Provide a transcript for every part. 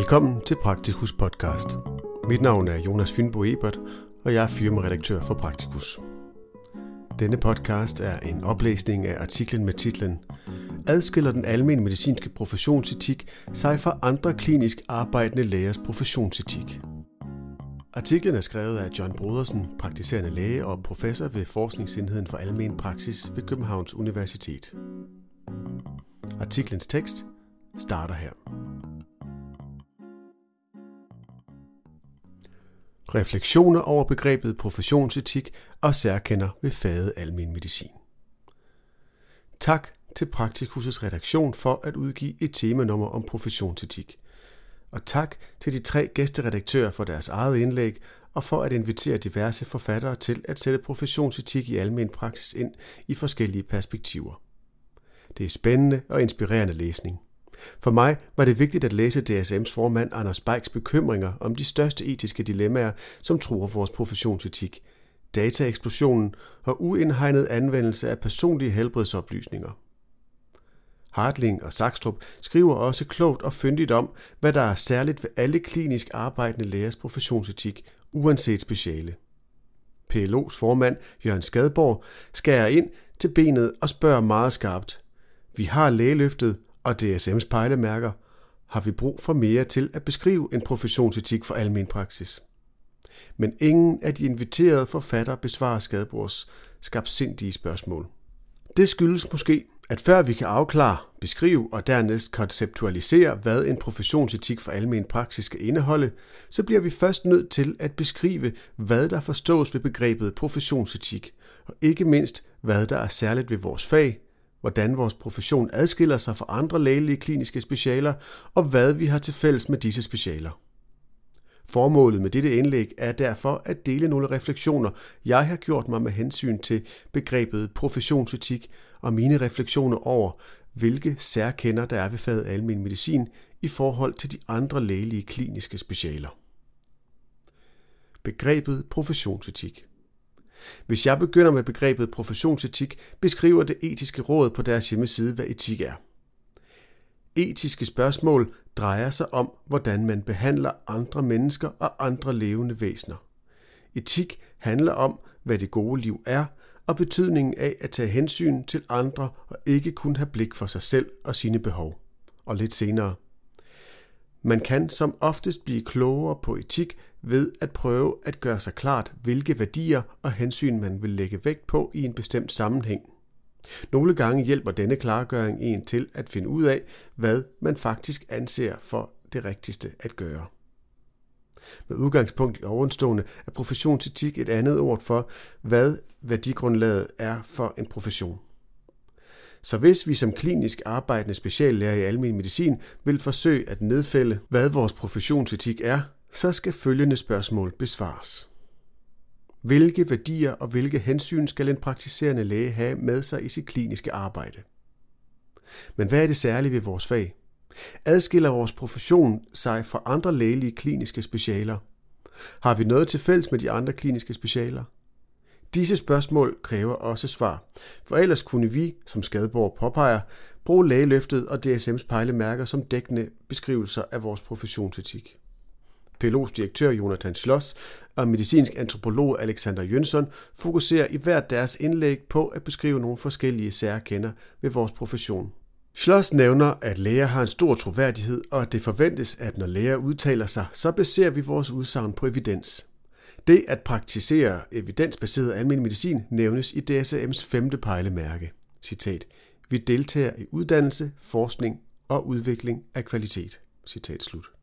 Velkommen til Praktikus podcast. Mit navn er Jonas Fynbo Ebert, og jeg er firmaredaktør for Praktikus. Denne podcast er en oplæsning af artiklen med titlen Adskiller den almindelige medicinske professionsetik sig fra andre klinisk arbejdende lægers professionsetik? Artiklen er skrevet af John Brodersen, praktiserende læge og professor ved Forskningsenheden for Almen Praksis ved Københavns Universitet. Artiklens tekst starter her. Refleksioner over begrebet professionsetik og særkender ved faget almen medicin. Tak til Praktikhusets redaktion for at udgive et temanummer om professionsetik. Og tak til de tre gæsteredaktører for deres eget indlæg og for at invitere diverse forfattere til at sætte professionsetik i almen praksis ind i forskellige perspektiver. Det er spændende og inspirerende læsning. For mig var det vigtigt at læse DSM's formand Anders Beiks bekymringer om de største etiske dilemmaer, som truer vores professionsetik, dataeksplosionen og uindhegnet anvendelse af personlige helbredsoplysninger. Hartling og Sakstrup skriver også klogt og fyndigt om, hvad der er særligt ved alle klinisk arbejdende lægers professionsetik, uanset speciale. PLO's formand, Jørgen Skadborg, skærer ind til benet og spørger meget skarpt. Vi har lægeløftet, og DSM's pejlemærker, har vi brug for mere til at beskrive en professionsetik for almen praksis. Men ingen af de inviterede forfatter besvarer Skadborgs skabsindige spørgsmål. Det skyldes måske, at før vi kan afklare, beskrive og dernæst konceptualisere, hvad en professionsetik for almen praksis skal indeholde, så bliver vi først nødt til at beskrive, hvad der forstås ved begrebet professionsetik, og ikke mindst, hvad der er særligt ved vores fag, hvordan vores profession adskiller sig fra andre lægelige kliniske specialer, og hvad vi har til fælles med disse specialer. Formålet med dette indlæg er derfor at dele nogle refleksioner, jeg har gjort mig med hensyn til begrebet professionsetik og mine refleksioner over, hvilke særkender der er ved faget almen medicin i forhold til de andre lægelige kliniske specialer. Begrebet professionsetik hvis jeg begynder med begrebet professionsetik, beskriver det etiske råd på deres hjemmeside, hvad etik er. Etiske spørgsmål drejer sig om, hvordan man behandler andre mennesker og andre levende væsener. Etik handler om, hvad det gode liv er, og betydningen af at tage hensyn til andre og ikke kun have blik for sig selv og sine behov. Og lidt senere. Man kan som oftest blive klogere på etik ved at prøve at gøre sig klart, hvilke værdier og hensyn man vil lægge vægt på i en bestemt sammenhæng. Nogle gange hjælper denne klargøring en til at finde ud af, hvad man faktisk anser for det rigtigste at gøre. Med udgangspunkt i ovenstående er professionsetik et andet ord for, hvad værdigrundlaget er for en profession. Så hvis vi som klinisk arbejdende speciallærer i almen medicin vil forsøge at nedfælde, hvad vores professionsetik er, så skal følgende spørgsmål besvares. Hvilke værdier og hvilke hensyn skal en praktiserende læge have med sig i sit kliniske arbejde? Men hvad er det særlige ved vores fag? Adskiller vores profession sig fra andre lægelige kliniske specialer? Har vi noget til fælles med de andre kliniske specialer? Disse spørgsmål kræver også svar, for ellers kunne vi, som Skadeborg påpeger, bruge lægeløftet og DSM's pejlemærker som dækkende beskrivelser af vores professionsetik. PLO's direktør Jonathan Schloss og medicinsk antropolog Alexander Jønsson fokuserer i hvert deres indlæg på at beskrive nogle forskellige særkender ved vores profession. Schloss nævner, at læger har en stor troværdighed, og at det forventes, at når læger udtaler sig, så baserer vi vores udsagn på evidens. Det at praktisere evidensbaseret almindelig medicin nævnes i DSM's femte pejlemærke. Citat. Vi deltager i uddannelse, forskning og udvikling af kvalitet. Citat slut.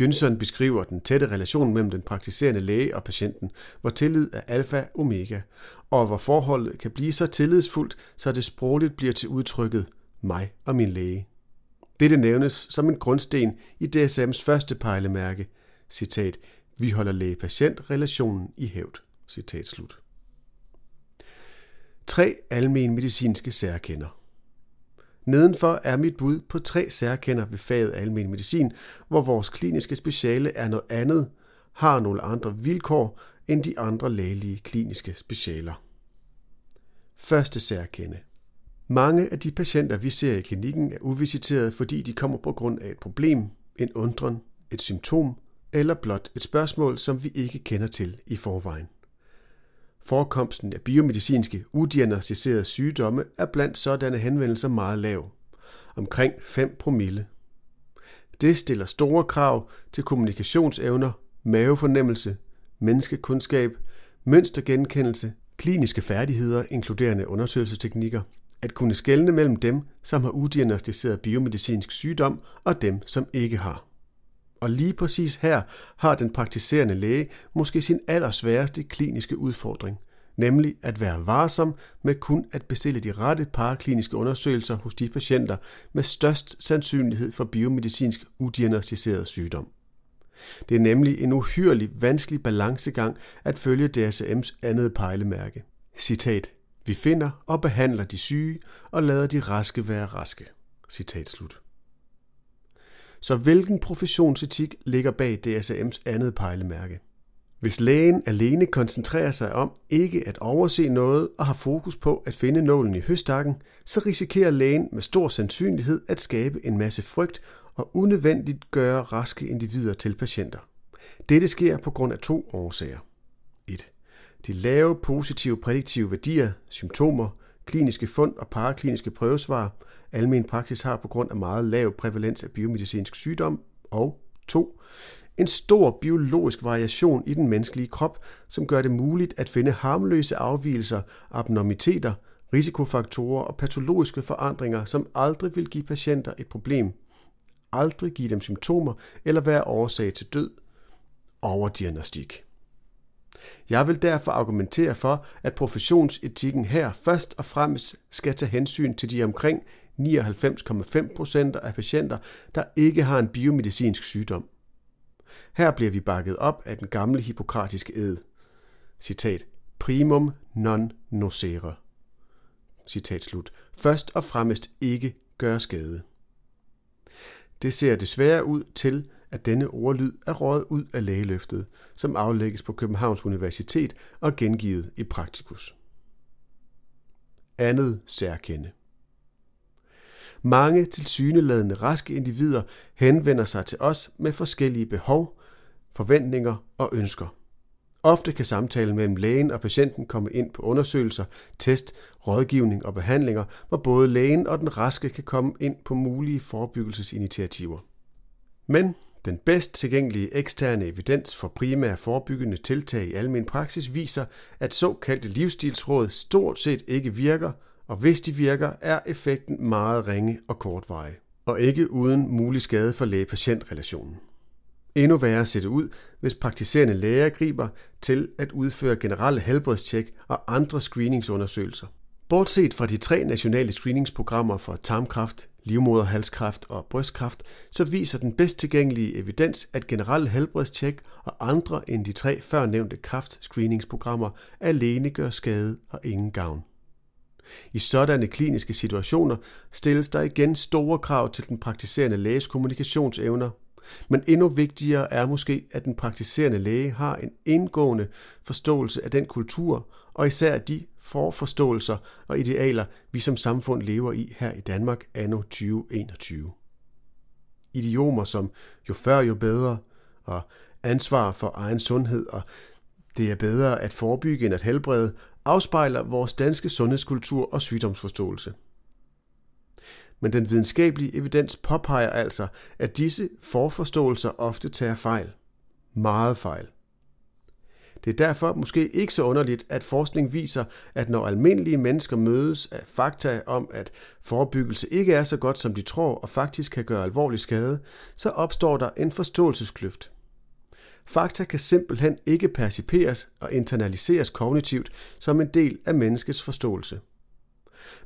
Jønsson beskriver den tætte relation mellem den praktiserende læge og patienten, hvor tillid er alfa og omega, og hvor forholdet kan blive så tillidsfuldt, så det sprogligt bliver til udtrykket mig og min læge. Dette nævnes som en grundsten i DSM's første pejlemærke, citat, vi holder læge-patient-relationen i hævd. Citat slut. Tre almen medicinske særkender. Nedenfor er mit bud på tre særkender ved faget almen medicin, hvor vores kliniske speciale er noget andet, har nogle andre vilkår end de andre lægelige kliniske specialer. Første særkende. Mange af de patienter, vi ser i klinikken, er uvisiterede, fordi de kommer på grund af et problem, en undren, et symptom eller blot et spørgsmål, som vi ikke kender til i forvejen. Forekomsten af biomedicinske udiagnostiserede sygdomme er blandt sådanne henvendelser meget lav, omkring 5 promille. Det stiller store krav til kommunikationsevner, mavefornemmelse, menneskekundskab, mønstergenkendelse, kliniske færdigheder, inkluderende undersøgelsesteknikker, at kunne skelne mellem dem, som har udiagnostiseret biomedicinsk sygdom, og dem, som ikke har. Og lige præcis her har den praktiserende læge måske sin allersværeste kliniske udfordring, nemlig at være varsom med kun at bestille de rette parakliniske undersøgelser hos de patienter med størst sandsynlighed for biomedicinsk udiagnostiseret sygdom. Det er nemlig en uhyrelig vanskelig balancegang at følge DSM's andet pejlemærke. Citat. Vi finder og behandler de syge og lader de raske være raske. Citat slut. Så hvilken professionsetik ligger bag DSM's andet pejlemærke? Hvis lægen alene koncentrerer sig om ikke at overse noget og har fokus på at finde nålen i høstakken, så risikerer lægen med stor sandsynlighed at skabe en masse frygt og unødvendigt gøre raske individer til patienter. Dette sker på grund af to årsager. 1. De lave positive prædiktive værdier, symptomer, kliniske fund og parakliniske prøvesvar, almen praksis har på grund af meget lav prævalens af biomedicinsk sygdom. Og 2. En stor biologisk variation i den menneskelige krop, som gør det muligt at finde harmløse afvielser, abnormiteter, risikofaktorer og patologiske forandringer, som aldrig vil give patienter et problem, aldrig give dem symptomer eller være årsag til død. Overdiagnostik. Jeg vil derfor argumentere for, at professionsetikken her først og fremmest skal tage hensyn til de omkring 99,5% af patienter, der ikke har en biomedicinsk sygdom. Her bliver vi bakket op af den gamle hippokratiske ed. Citat. Primum non nocere. Citat slut. Først og fremmest ikke gør skade. Det ser desværre ud til, at denne ordlyd er røget ud af lægeløftet, som aflægges på Københavns Universitet og gengivet i Praktikus. Andet særkende. Mange tilsyneladende raske individer henvender sig til os med forskellige behov, forventninger og ønsker. Ofte kan samtalen mellem lægen og patienten komme ind på undersøgelser, test, rådgivning og behandlinger, hvor både lægen og den raske kan komme ind på mulige forebyggelsesinitiativer. Men den bedst tilgængelige eksterne evidens for primære forebyggende tiltag i almen praksis viser, at såkaldte livsstilsråd stort set ikke virker, og hvis de virker, er effekten meget ringe og kortvarig, og ikke uden mulig skade for læge-patientrelationen. Endnu værre ser det ud, hvis praktiserende læger griber til at udføre generelle helbredstjek og andre screeningsundersøgelser. Bortset fra de tre nationale screeningsprogrammer for tarmkræft, livmoderhalskræft og brystkræft, så viser den bedst tilgængelige evidens, at generelle helbredstjek og andre end de tre førnævnte kræftscreeningsprogrammer alene gør skade og ingen gavn. I sådanne kliniske situationer stilles der igen store krav til den praktiserende læges kommunikationsevner men endnu vigtigere er måske, at den praktiserende læge har en indgående forståelse af den kultur, og især de forforståelser og idealer, vi som samfund lever i her i Danmark anno 2021. Idiomer som jo før jo bedre, og ansvar for egen sundhed, og det er bedre at forebygge end at helbrede, afspejler vores danske sundhedskultur og sygdomsforståelse – men den videnskabelige evidens påpeger altså, at disse forforståelser ofte tager fejl. Meget fejl. Det er derfor måske ikke så underligt, at forskning viser, at når almindelige mennesker mødes af fakta om, at forebyggelse ikke er så godt, som de tror, og faktisk kan gøre alvorlig skade, så opstår der en forståelseskløft. Fakta kan simpelthen ikke perciperes og internaliseres kognitivt som en del af menneskets forståelse.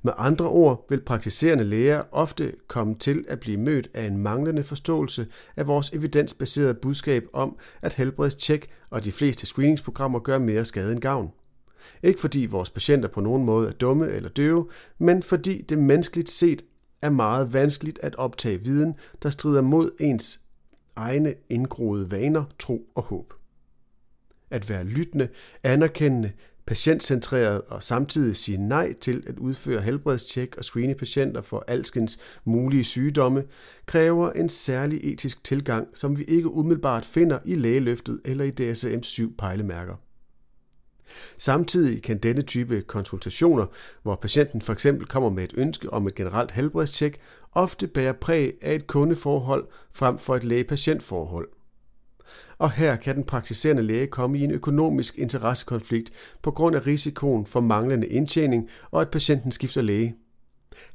Med andre ord vil praktiserende læger ofte komme til at blive mødt af en manglende forståelse af vores evidensbaserede budskab om, at helbredstjek og de fleste screeningsprogrammer gør mere skade end gavn. Ikke fordi vores patienter på nogen måde er dumme eller døve, men fordi det menneskeligt set er meget vanskeligt at optage viden, der strider mod ens egne indgroede vaner, tro og håb. At være lyttende, anerkendende, patientcentreret og samtidig sige nej til at udføre helbredstjek og screene patienter for alskens mulige sygdomme, kræver en særlig etisk tilgang, som vi ikke umiddelbart finder i lægeløftet eller i DSM 7 pejlemærker. Samtidig kan denne type konsultationer, hvor patienten for eksempel kommer med et ønske om et generelt helbredstjek, ofte bære præg af et kundeforhold frem for et læge-patientforhold. forhold og her kan den praktiserende læge komme i en økonomisk interessekonflikt på grund af risikoen for manglende indtjening og at patienten skifter læge.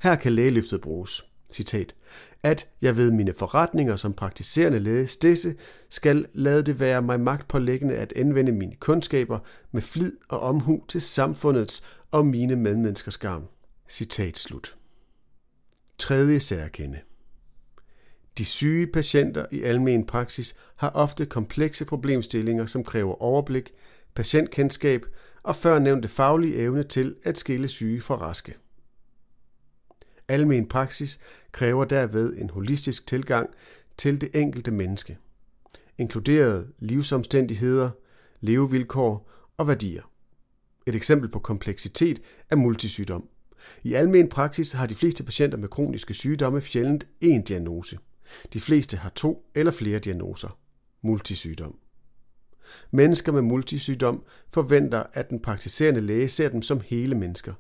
Her kan lægeløftet bruges. Citat. At jeg ved mine forretninger som praktiserende læge stisse, skal lade det være mig magtpålæggende at anvende mine kundskaber med flid og omhu til samfundets og mine medmenneskers gavn. Citat slut. Tredje særkende. De syge patienter i almen praksis har ofte komplekse problemstillinger, som kræver overblik, patientkendskab og førnævnte faglige evne til at skille syge fra raske. Almen praksis kræver derved en holistisk tilgang til det enkelte menneske, inkluderet livsomstændigheder, levevilkår og værdier. Et eksempel på kompleksitet er multisygdom. I almen praksis har de fleste patienter med kroniske sygdomme sjældent én diagnose. De fleste har to eller flere diagnoser. Multisygdom. Mennesker med multisygdom forventer, at den praktiserende læge ser dem som hele mennesker.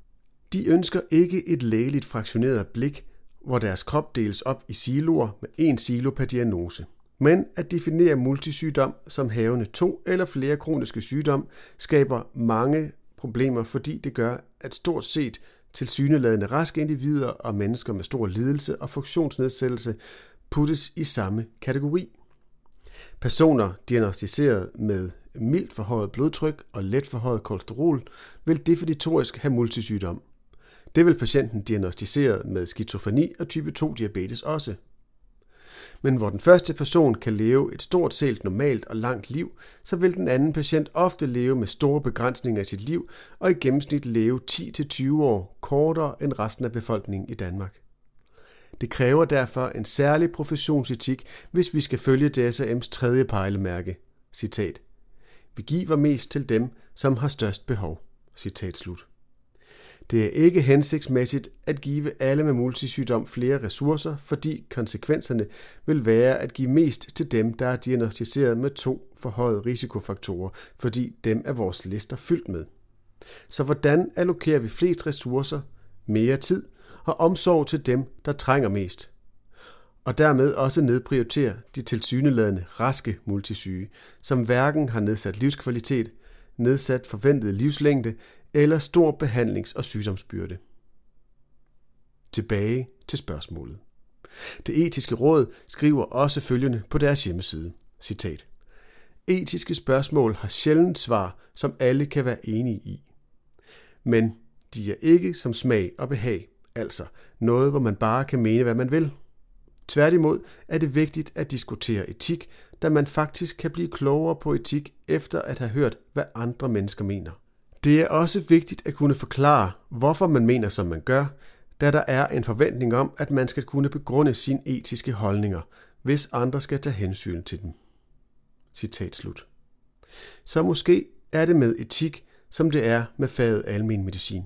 De ønsker ikke et lægeligt fraktioneret blik, hvor deres krop deles op i siloer med én silo per diagnose. Men at definere multisygdom som havende to eller flere kroniske sygdom skaber mange problemer, fordi det gør, at stort set tilsyneladende raske individer og mennesker med stor lidelse og funktionsnedsættelse puttes i samme kategori. Personer diagnostiseret med mildt forhøjet blodtryk og let forhøjet kolesterol vil definitorisk have multisygdom. Det vil patienten diagnostiseret med skizofreni og type 2 diabetes også. Men hvor den første person kan leve et stort set normalt og langt liv, så vil den anden patient ofte leve med store begrænsninger i sit liv og i gennemsnit leve 10-20 år kortere end resten af befolkningen i Danmark. Det kræver derfor en særlig professionsetik, hvis vi skal følge DSM's tredje pejlemærke. Citat. Vi giver mest til dem, som har størst behov. Citat slut. Det er ikke hensigtsmæssigt at give alle med multisygdom flere ressourcer, fordi konsekvenserne vil være at give mest til dem, der er diagnostiseret med to forhøjede risikofaktorer, fordi dem er vores lister fyldt med. Så hvordan allokerer vi flest ressourcer, mere tid og omsorg til dem, der trænger mest? Og dermed også nedprioritere de tilsyneladende raske multisyge, som hverken har nedsat livskvalitet, nedsat forventet livslængde eller stor behandlings- og sygdomsbyrde. Tilbage til spørgsmålet. Det etiske råd skriver også følgende på deres hjemmeside. Citat. Etiske spørgsmål har sjældent svar, som alle kan være enige i. Men de er ikke som smag og behag, altså noget, hvor man bare kan mene, hvad man vil. Tværtimod er det vigtigt at diskutere etik, da man faktisk kan blive klogere på etik efter at have hørt, hvad andre mennesker mener. Det er også vigtigt at kunne forklare, hvorfor man mener, som man gør, da der er en forventning om, at man skal kunne begrunde sine etiske holdninger, hvis andre skal tage hensyn til dem. Citat slut. Så måske er det med etik, som det er med faget almen medicin.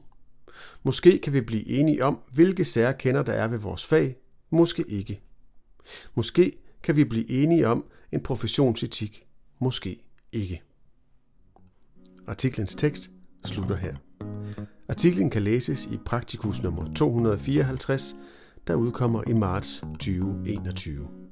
Måske kan vi blive enige om, hvilke særkender der er ved vores fag, måske ikke. Måske kan vi blive enige om en professionsetik, måske ikke. Artiklens tekst slutter her. Artiklen kan læses i Praktikus nummer 254, der udkommer i marts 2021.